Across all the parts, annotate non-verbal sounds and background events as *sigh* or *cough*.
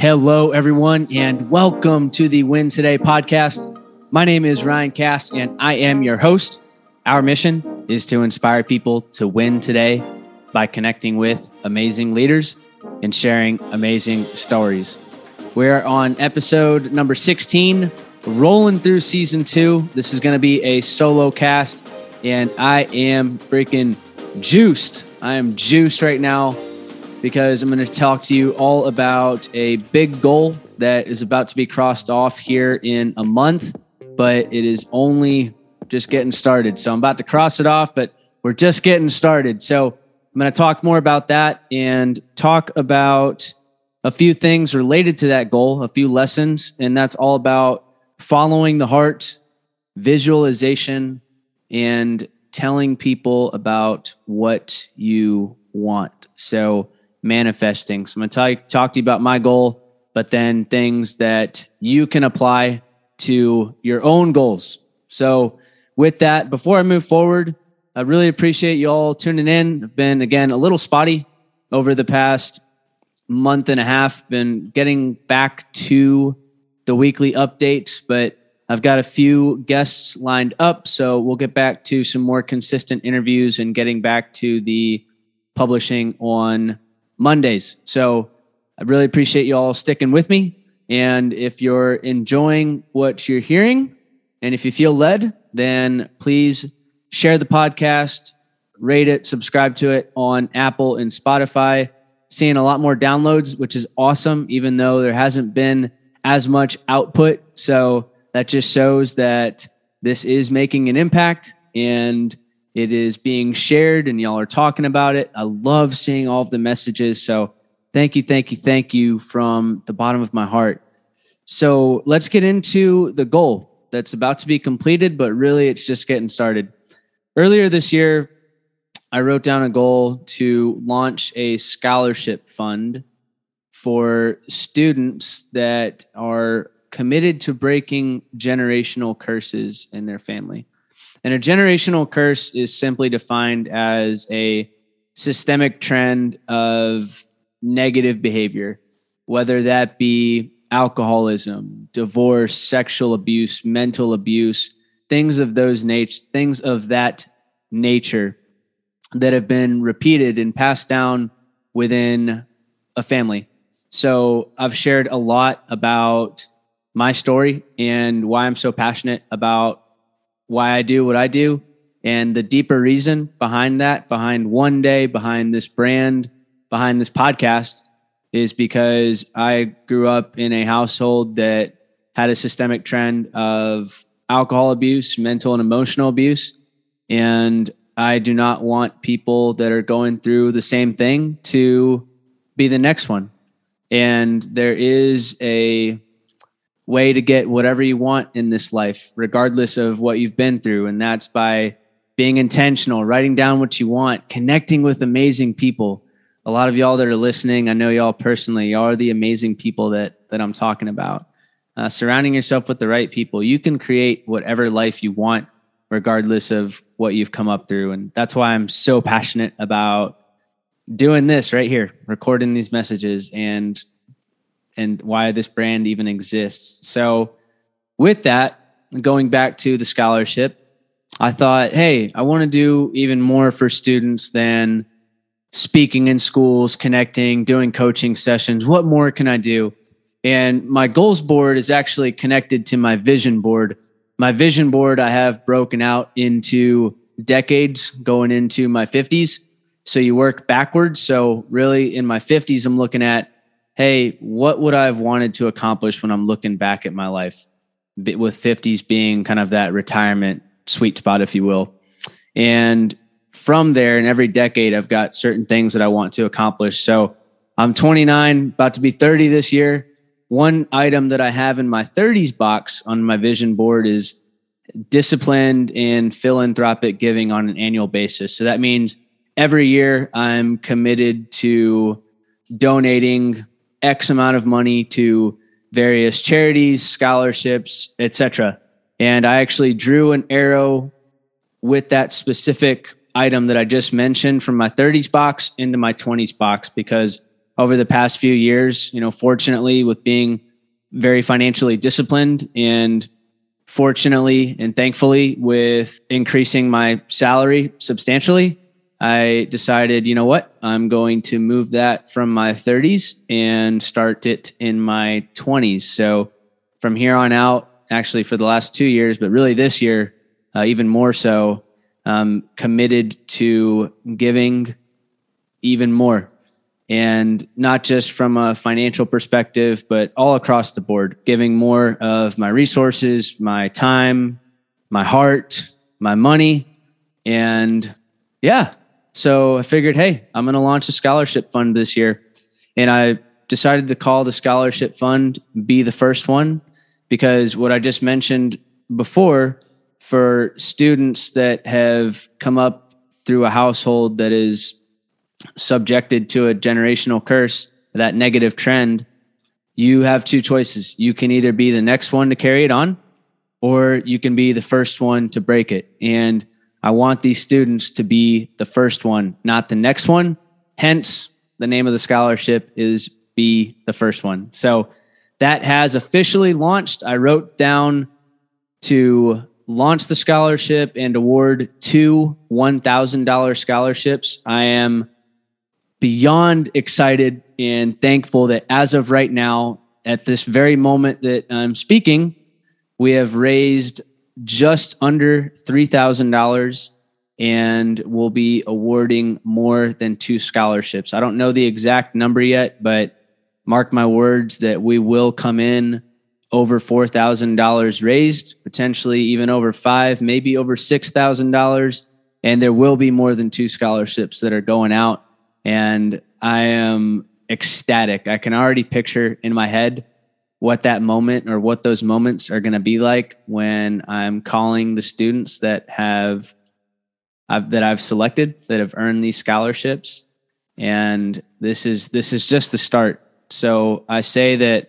Hello, everyone, and welcome to the Win Today podcast. My name is Ryan Cass, and I am your host. Our mission is to inspire people to win today by connecting with amazing leaders and sharing amazing stories. We're on episode number 16, rolling through season two. This is going to be a solo cast, and I am freaking juiced. I am juiced right now because I'm going to talk to you all about a big goal that is about to be crossed off here in a month, but it is only just getting started. So I'm about to cross it off, but we're just getting started. So I'm going to talk more about that and talk about a few things related to that goal, a few lessons, and that's all about following the heart, visualization, and telling people about what you want. So manifesting. So I'm going to talk to you about my goal, but then things that you can apply to your own goals. So with that, before I move forward, I really appreciate you all tuning in. I've been again a little spotty over the past month and a half, been getting back to the weekly updates, but I've got a few guests lined up. So we'll get back to some more consistent interviews and getting back to the publishing on Mondays. So I really appreciate you all sticking with me. And if you're enjoying what you're hearing, and if you feel led, then please share the podcast, rate it, subscribe to it on Apple and Spotify. Seeing a lot more downloads, which is awesome, even though there hasn't been as much output. So that just shows that this is making an impact. And it is being shared and y'all are talking about it. I love seeing all of the messages. So thank you, thank you, thank you from the bottom of my heart. So let's get into the goal that's about to be completed, but really it's just getting started. Earlier this year, I wrote down a goal to launch a scholarship fund for students that are committed to breaking generational curses in their family. And a generational curse is simply defined as a systemic trend of negative behavior, whether that be alcoholism, divorce, sexual abuse, mental abuse, things of those nature, things of that nature that have been repeated and passed down within a family. So I've shared a lot about my story and why I'm so passionate about why I do what I do and the deeper reason behind that, behind one day, behind this brand, behind this podcast is because I grew up in a household that had a systemic trend of alcohol abuse, mental and emotional abuse. And I do not want people that are going through the same thing to be the next one. And there is a way to get whatever you want in this life, regardless of what you've been through. And that's by being intentional, writing down what you want, connecting with amazing people. A lot of y'all that are listening, I know y'all personally, y'all are the amazing people that that I'm talking about. Uh, surrounding yourself with the right people, you can create whatever life you want, regardless of what you've come up through. And that's why I'm so passionate about doing this right here, recording these messages and and why this brand even exists. So, with that, going back to the scholarship, I thought, hey, I want to do even more for students than speaking in schools, connecting, doing coaching sessions. What more can I do? And my goals board is actually connected to my vision board. My vision board I have broken out into decades going into my 50s. So you work backwards. So, really, in my 50s, I'm looking at hey, what would I have wanted to accomplish when I'm looking back at my life? With 50s being kind of that retirement sweet spot, if you will. And from there, in every decade, I've got certain things that I want to accomplish. So I'm 29, about to be 30 this year. One item that I have in my 30s box on my vision board is disciplined and philanthropic giving on an annual basis. So that means every year I'm committed to donating X amount of money to various charities, scholarships, etc. And I actually drew an arrow with that specific item that I just mentioned from my 30s box into my 20s box because over the past few years, you know, fortunately with being very financially disciplined and fortunately and thankfully with increasing my salary substantially, I decided, you know what, I'm going to move that from my 30s and start it in my 20s. So from here on out, actually for the last two years, but really this year, uh, even more so, um, committed to giving even more. And not just from a financial perspective, but all across the board, giving more of my resources, my time, my heart, my money. And yeah, so I figured, hey, I'm going to launch a scholarship fund this year. And I decided to call the scholarship fund Be the First One because what I just mentioned before for students that have come up through a household that is subjected to a generational curse, that negative trend, you have two choices. You can either be the next one to carry it on, or you can be the first one to break it. And I want these students to be the first one, not the next one. Hence, the name of the scholarship is Be the First One. So that has officially launched. I wrote down to launch the scholarship and award two $1,000 scholarships. I am beyond excited and thankful that as of right now, at this very moment that I'm speaking, we have raised just under $3,000 and we'll be awarding more than two scholarships. I don't know the exact number yet, but mark my words that we will come in over $4,000 raised, potentially even over five, maybe over $6,000. And there will be more than two scholarships that are going out. And I am ecstatic. I can already picture in my head what that moment or what those moments are going to be like when I'm calling the students that have I've, that I've selected that have earned these scholarships, and this is this is just the start. So I say that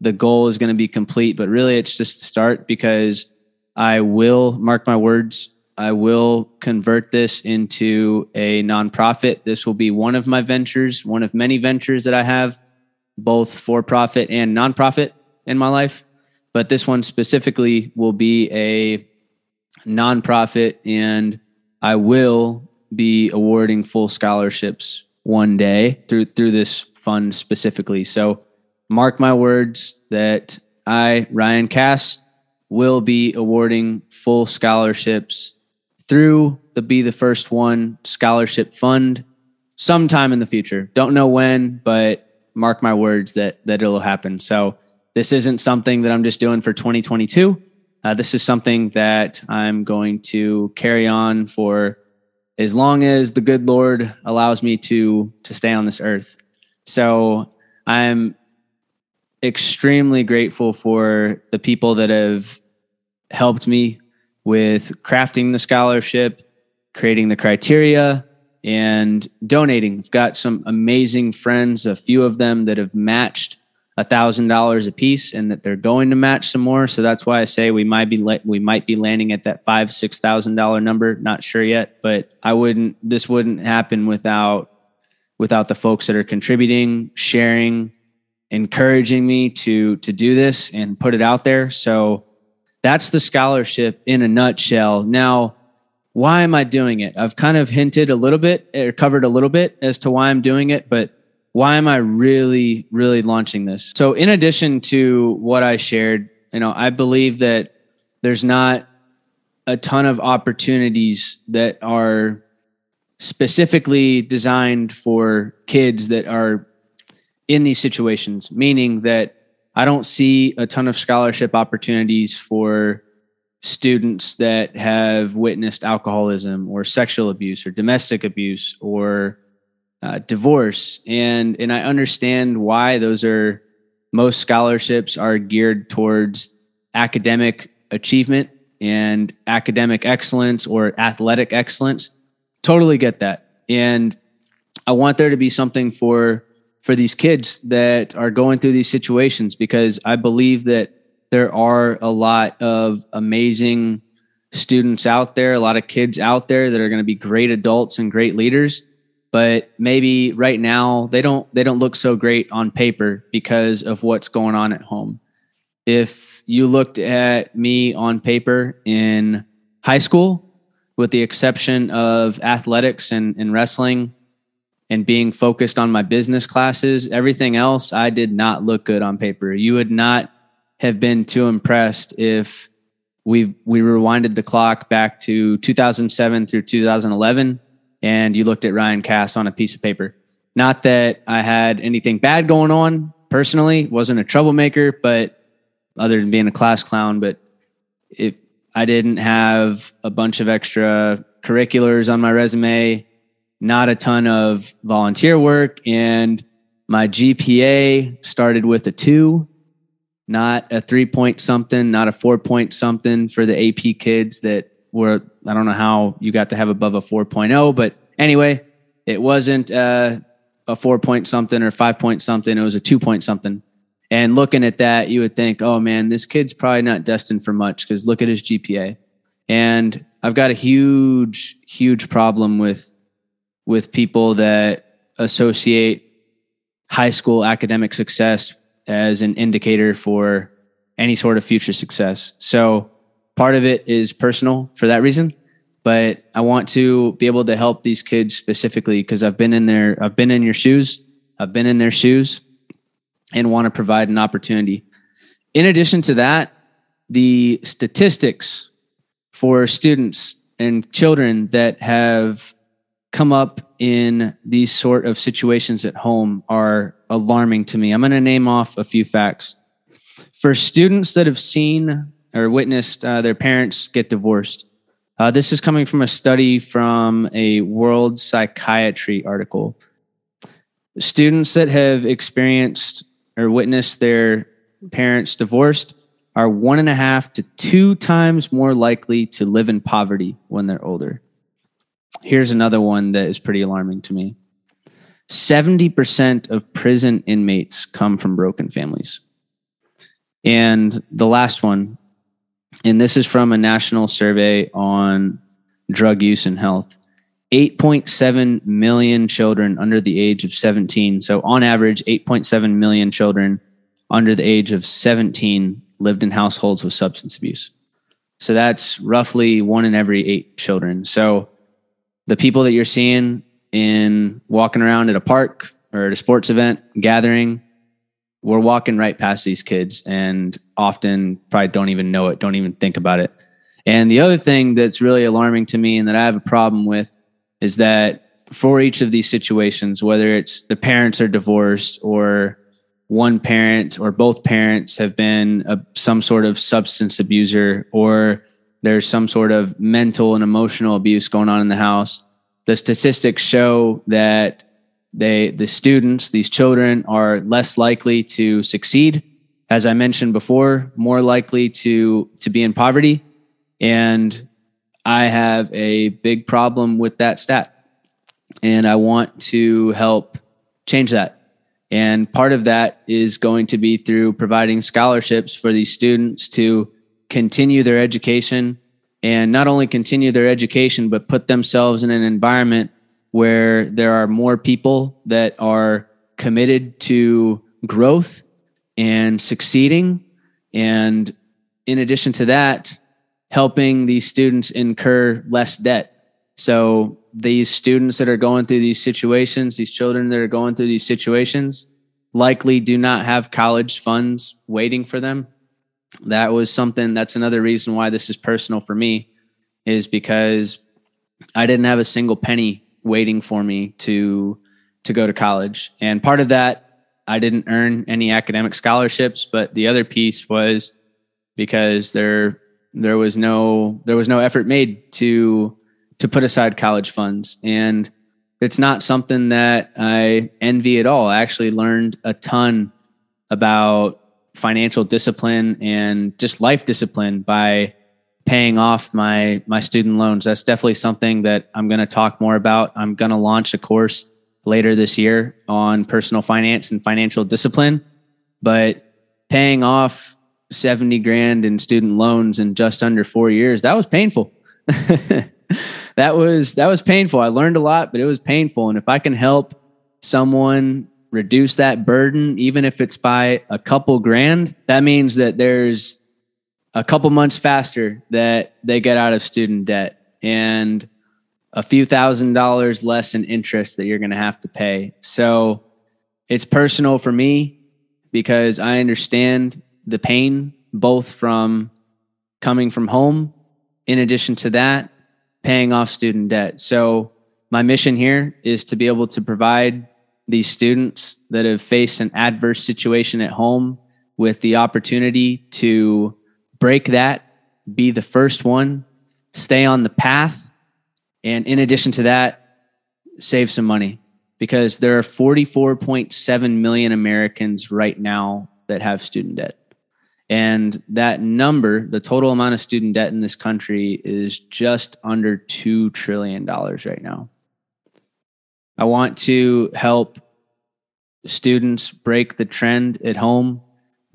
the goal is going to be complete, but really it's just the start because I will mark my words. I will convert this into a nonprofit. This will be one of my ventures, one of many ventures that I have both for profit and nonprofit in my life, but this one specifically will be a nonprofit, and I will be awarding full scholarships one day through through this fund specifically. So, mark my words that I, Ryan Cass, will be awarding full scholarships through the Be the First One Scholarship Fund sometime in the future. Don't know when, but mark my words that that it'll happen. So this isn't something that I'm just doing for 2022. Uh, this is something that I'm going to carry on for as long as the good Lord allows me to to stay on this earth. So I'm extremely grateful for the people that have helped me with crafting the scholarship, creating the criteria, and donating. We've got some amazing friends, a few of them that have matched a thousand dollars a piece and that they're going to match some more. So that's why I say we might be we might be landing at that five six thousand dollar number. Not sure yet, but I wouldn't. This wouldn't happen without without the folks that are contributing, sharing, encouraging me to to do this and put it out there. So that's the scholarship in a nutshell. Now why am I doing it? I've kind of hinted a little bit or covered a little bit as to why I'm doing it, but why am I really, really launching this? So, in addition to what I shared, you know, I believe that there's not a ton of opportunities that are specifically designed for kids that are in these situations, meaning that I don't see a ton of scholarship opportunities for students that have witnessed alcoholism or sexual abuse or domestic abuse or uh, divorce. And and I understand why those are most scholarships are geared towards academic achievement and academic excellence or athletic excellence. Totally get that. And I want there to be something for for these kids that are going through these situations because I believe that there are a lot of amazing students out there, a lot of kids out there that are going to be great adults and great leaders. but maybe right now they don't they don't look so great on paper because of what's going on at home. If you looked at me on paper in high school, with the exception of athletics and, and wrestling and being focused on my business classes, everything else I did not look good on paper. You would not have been too impressed if we we rewinded the clock back to 2007 through 2011 and you looked at Ryan Cass on a piece of paper. Not that I had anything bad going on personally, wasn't a troublemaker, but other than being a class clown, but if I didn't have a bunch of extra curriculars on my resume, not a ton of volunteer work, and my GPA started with a two, not a three point something, not a four point something for the AP kids that were, I don't know how you got to have above a 4.0, but anyway, it wasn't uh, a four point something or five point something, it was a two point something. And looking at that, you would think, oh man, this kid's probably not destined for much because look at his GPA. And I've got a huge, huge problem with with people that associate high school academic success as an indicator for any sort of future success. So part of it is personal for that reason, but I want to be able to help these kids specifically because I've been in their I've been in your shoes, I've been in their shoes and want to provide an opportunity. In addition to that, the statistics for students and children that have come up in these sort of situations at home are alarming to me. I'm going to name off a few facts. For students that have seen or witnessed uh, their parents get divorced, uh, this is coming from a study from a World Psychiatry article. Students that have experienced or witnessed their parents divorced are one and a half to two times more likely to live in poverty when they're older. Here's another one that is pretty alarming to me 70% of prison inmates come from broken families. And the last one, and this is from a national survey on drug use and health. 8.7 million children under the age of 17. So, on average, 8.7 million children under the age of 17 lived in households with substance abuse. So, that's roughly one in every eight children. So, the people that you're seeing in walking around at a park or at a sports event gathering, we're walking right past these kids and often probably don't even know it, don't even think about it. And the other thing that's really alarming to me and that I have a problem with is that for each of these situations, whether it's the parents are divorced or one parent or both parents have been a, some sort of substance abuser or there's some sort of mental and emotional abuse going on in the house, the statistics show that they the students, these children are less likely to succeed. As I mentioned before, more likely to to be in poverty. And I have a big problem with that stat. And I want to help change that. And part of that is going to be through providing scholarships for these students to continue their education and not only continue their education, but put themselves in an environment where there are more people that are committed to growth and succeeding. And in addition to that, helping these students incur less debt. So these students that are going through these situations, these children that are going through these situations, likely do not have college funds waiting for them. That was something that's another reason why this is personal for me is because I didn't have a single penny waiting for me to to go to college. And part of that I didn't earn any academic scholarships, but the other piece was because there there was no there was no effort made to to put aside college funds and it's not something that I envy at all. I actually learned a ton about financial discipline and just life discipline by paying off my my student loans. That's definitely something that I'm going to talk more about. I'm going to launch a course later this year on personal finance and financial discipline, but paying off 70 grand in student loans in just under four years. That was painful. *laughs* that was that was painful. I learned a lot, but it was painful. And if I can help someone reduce that burden, even if it's by a couple grand, that means that there's a couple months faster that they get out of student debt and a few thousand dollars less in interest that you're going to have to pay. So it's personal for me because I understand the pain both from coming from home in addition to that paying off student debt. So my mission here is to be able to provide these students that have faced an adverse situation at home with the opportunity to break that, be the first one, stay on the path, and in addition to that, save some money because there are 44.7 million Americans right now that have student debt. And that number, the total amount of student debt in this country is just under $2 trillion right now. I want to help students break the trend at home,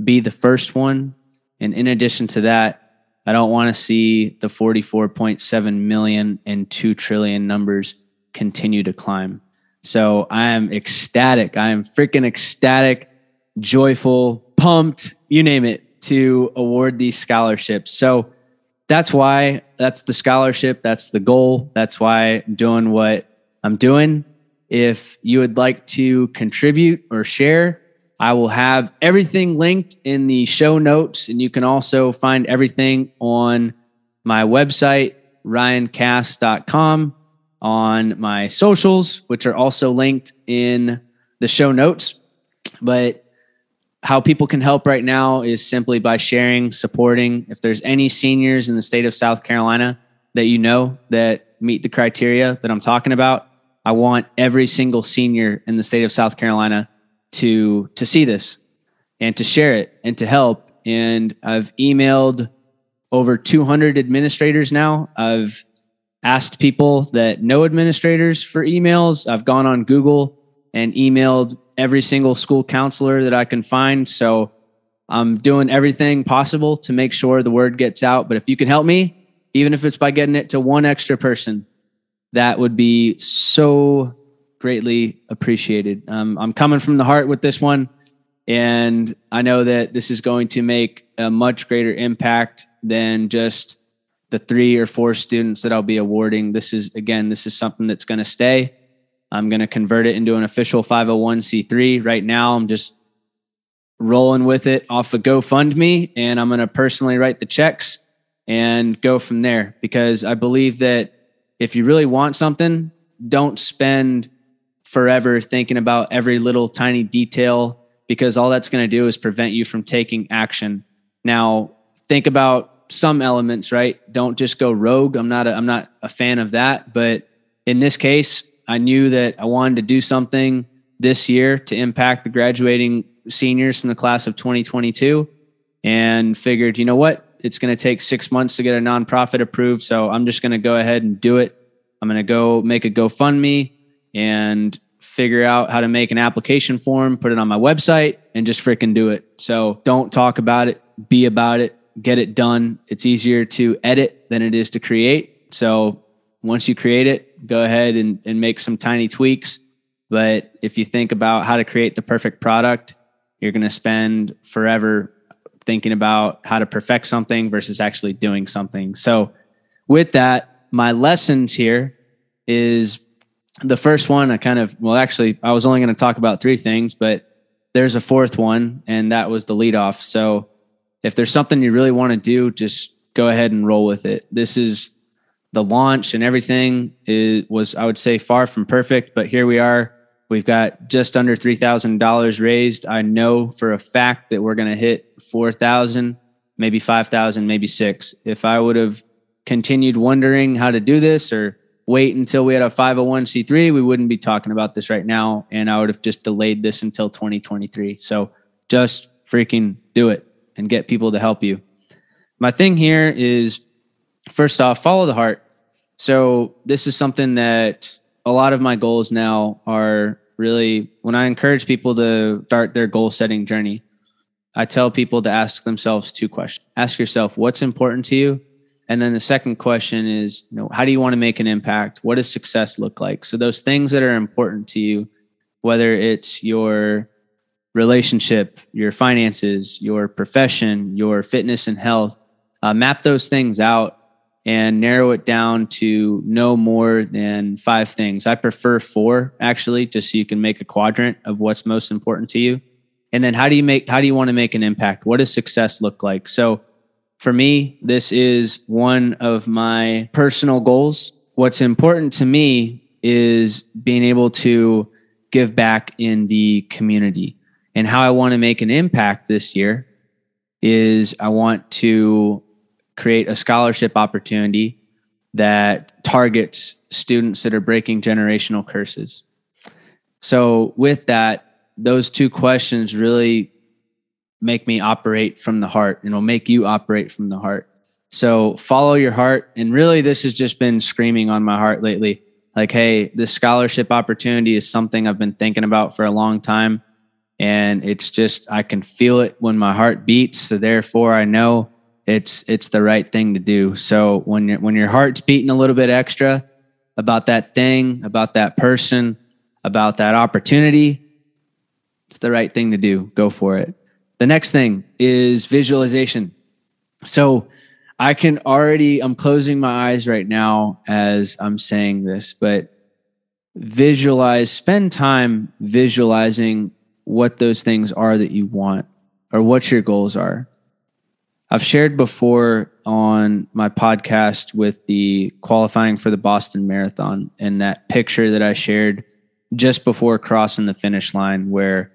be the first one. And in addition to that, I don't want to see the 44.7 million and 2 trillion numbers continue to climb. So I am ecstatic. I am freaking ecstatic, joyful, pumped, you name it, to award these scholarships. So that's why that's the scholarship. That's the goal. That's why I'm doing what I'm doing. If you would like to contribute or share, I will have everything linked in the show notes, and you can also find everything on my website, ryancast.com, on my socials, which are also linked in the show notes. But how people can help right now is simply by sharing, supporting. If there's any seniors in the state of South Carolina that you know that meet the criteria that I'm talking about, I want every single senior in the state of South Carolina to to see this and to share it and to help. And I've emailed over 200 administrators now. I've asked people that know administrators for emails. I've gone on Google and emailed every single school counselor that I can find. So I'm doing everything possible to make sure the word gets out. But if you can help me, even if it's by getting it to one extra person, that would be so greatly appreciated. Um, I'm coming from the heart with this one, and I know that this is going to make a much greater impact than just the three or four students that I'll be awarding. This is, again, this is something that's going to stay. I'm going to convert it into an official 501c3. Right now, I'm just rolling with it off of GoFundMe, and I'm going to personally write the checks and go from there because I believe that if you really want something, don't spend forever thinking about every little tiny detail because all that's going to do is prevent you from taking action. Now, think about some elements, right? Don't just go rogue. I'm not a, I'm not a fan of that, but in this case, I knew that I wanted to do something this year to impact the graduating seniors from the class of 2022 and figured, you know what? It's going to take six months to get a nonprofit approved. So I'm just going to go ahead and do it. I'm going to go make a GoFundMe and figure out how to make an application form, put it on my website, and just freaking do it. So don't talk about it, be about it, get it done. It's easier to edit than it is to create. So once you create it, go ahead and, and make some tiny tweaks. But if you think about how to create the perfect product, you're going to spend forever thinking about how to perfect something versus actually doing something. So, with that, my lessons here is the first one. I kind of, well, actually, I was only going to talk about three things, but there's a fourth one, and that was the lead off. So, if there's something you really want to do, just go ahead and roll with it. This is the launch and everything was, I would say, far from perfect, but here we are We've got just under $3,000 raised. I know for a fact that we're going to hit 4,000, maybe 5,000, maybe six. If I would have continued wondering how to do this or wait until we had a 501c3, we wouldn't be talking about this right now. And I would have just delayed this until 2023. So just freaking do it and get people to help you. My thing here is first off, follow the heart. So this is something that a lot of my goals now are really when I encourage people to start their goal setting journey, I tell people to ask themselves two questions. Ask yourself what's important to you And then the second question is, you know, how do you want to make an impact? What does success look like? So those things that are important to you, whether it's your relationship, your finances, your profession, your fitness and health, uh, map those things out and narrow it down to no more than five things. I prefer four actually, just so you can make a quadrant of what's most important to you. And then how do you make how do you want to make an impact? What does success look like? So for me, this is one of my personal goals. What's important to me is being able to give back in the community. And how I want to make an impact this year is I want to create a scholarship opportunity that targets students that are breaking generational curses. So, with that, those two questions really make me operate from the heart and will make you operate from the heart. So, follow your heart. And really, this has just been screaming on my heart lately like, hey, this scholarship opportunity is something I've been thinking about for a long time. And it's just, I can feel it when my heart beats. So, therefore, I know it's it's the right thing to do. So when your when your heart's beating a little bit extra about that thing, about that person, about that opportunity, it's the right thing to do. Go for it. The next thing is visualization. So I can already I'm closing my eyes right now as I'm saying this, but visualize, spend time visualizing what those things are that you want or what your goals are. I've shared before on my podcast with the qualifying for the Boston Marathon and that picture that I shared just before crossing the finish line, where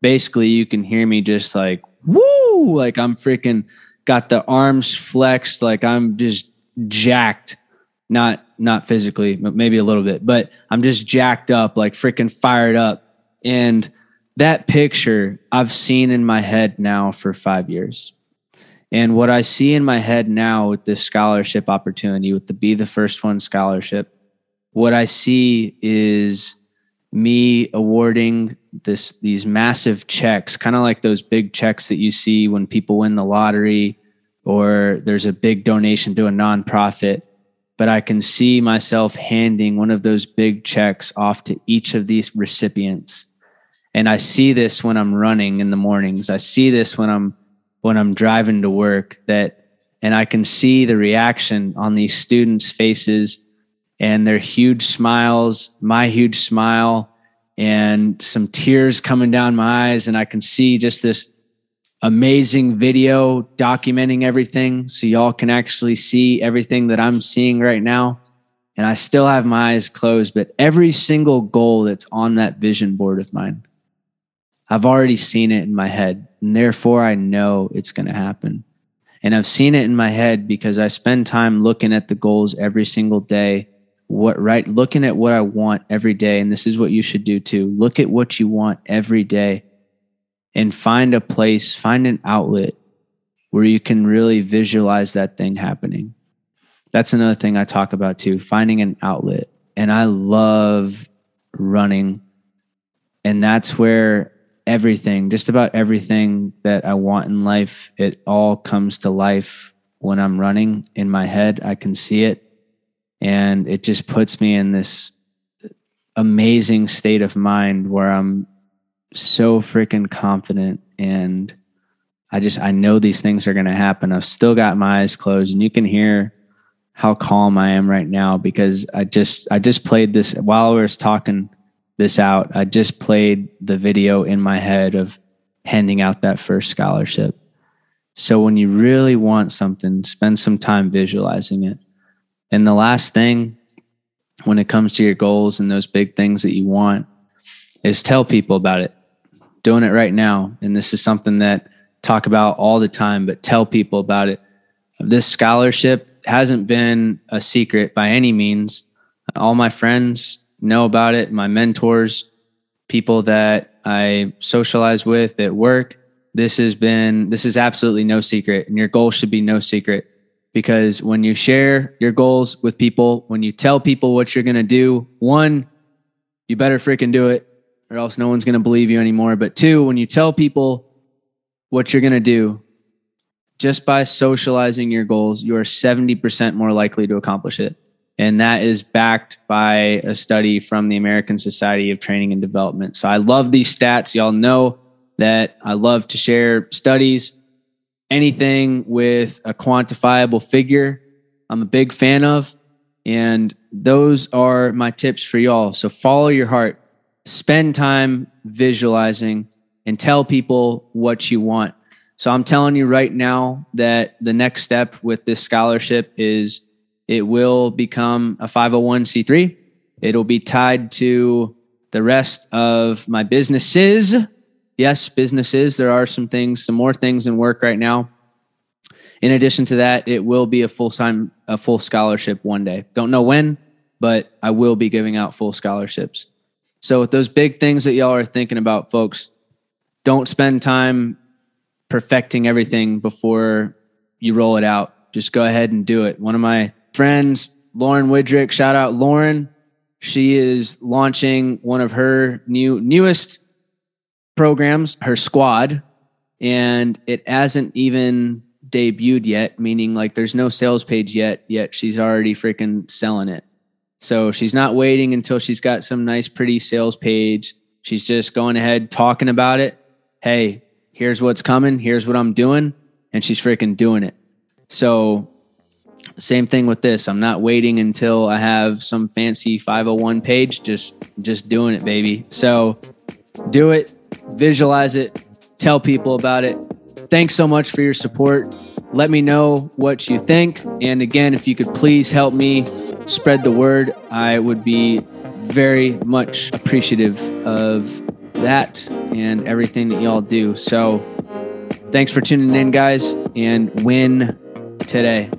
basically you can hear me just like, woo, like I'm freaking got the arms flexed, like I'm just jacked. Not not physically, but maybe a little bit, but I'm just jacked up, like freaking fired up. And that picture I've seen in my head now for five years and what I see in my head now with this scholarship opportunity, with the Be the First One scholarship, what I see is me awarding this these massive checks, kind of like those big checks that you see when people win the lottery or there's a big donation to a nonprofit. But I can see myself handing one of those big checks off to each of these recipients. And I see this when I'm running in the mornings. I see this when I'm when I'm driving to work that and I can see the reaction on these students' faces and their huge smiles, my huge smile, and some tears coming down my eyes. And I can see just this amazing video documenting everything so y'all can actually see everything that I'm seeing right now. And I still have my eyes closed, but every single goal that's on that vision board of mine, I've already seen it in my head, and therefore I know it's going to happen. And I've seen it in my head because I spend time looking at the goals every single day. What right looking at what I want every day and this is what you should do too. Look at what you want every day and find a place, find an outlet where you can really visualize that thing happening. That's another thing I talk about too, finding an outlet. And I love running. And that's where everything, just about everything that I want in life, it all comes to life when I'm running in my head. I can see it. And it just puts me in this amazing state of mind where I'm so freaking confident and I just I know these things are going to happen. I've still got my eyes closed and you can hear how calm I am right now because I just I just played this while was talking this out, I just played the video in my head of handing out that first scholarship. So when you really want something, spend some time visualizing it. And the last thing when it comes to your goals and those big things that you want is tell people about it. Doing it right now. And this is something that talk about all the time, but tell people about it. This scholarship hasn't been a secret by any means. All my friends know about it. My mentors, people that I socialize with at work, this has been, this is absolutely no secret. And your goal should be no secret because when you share your goals with people, when you tell people what you're going to do, one, you better freaking do it or else no one's going to believe you anymore. But two, when you tell people what you're going to do, just by socializing your goals, you are 70% more likely to accomplish it. And that is backed by a study from the American Society of Training and Development. So I love these stats. Y'all know that I love to share studies, anything with a quantifiable figure. I'm a big fan of. And those are my tips for y'all. So follow your heart, spend time visualizing, and tell people what you want. So I'm telling you right now that the next step with this scholarship is it will become a 501c3. It'll be tied to the rest of my businesses. Yes, businesses. There are some things, some more things in work right now. In addition to that, it will be a full time, a full scholarship one day. Don't know when, but I will be giving out full scholarships. So with those big things that y'all are thinking about, folks, don't spend time perfecting everything before you roll it out. Just go ahead and do it. One of my friends, Lauren Widrick, shout out Lauren. She is launching one of her new newest programs, her squad, and it hasn't even debuted yet, meaning like there's no sales page yet, yet she's already freaking selling it. So she's not waiting until she's got some nice, pretty sales page. She's just going ahead talking about it. Hey, here's what's coming, here's what I'm doing, and she's freaking doing it. So, same thing with this. I'm not waiting until I have some fancy 501 page, just just doing it, baby. So, do it, visualize it, tell people about it. Thanks so much for your support. Let me know what you think. And again, if you could please help me spread the word, I would be very much appreciative of that and everything that y'all do. So thanks for tuning in, guys, and win today.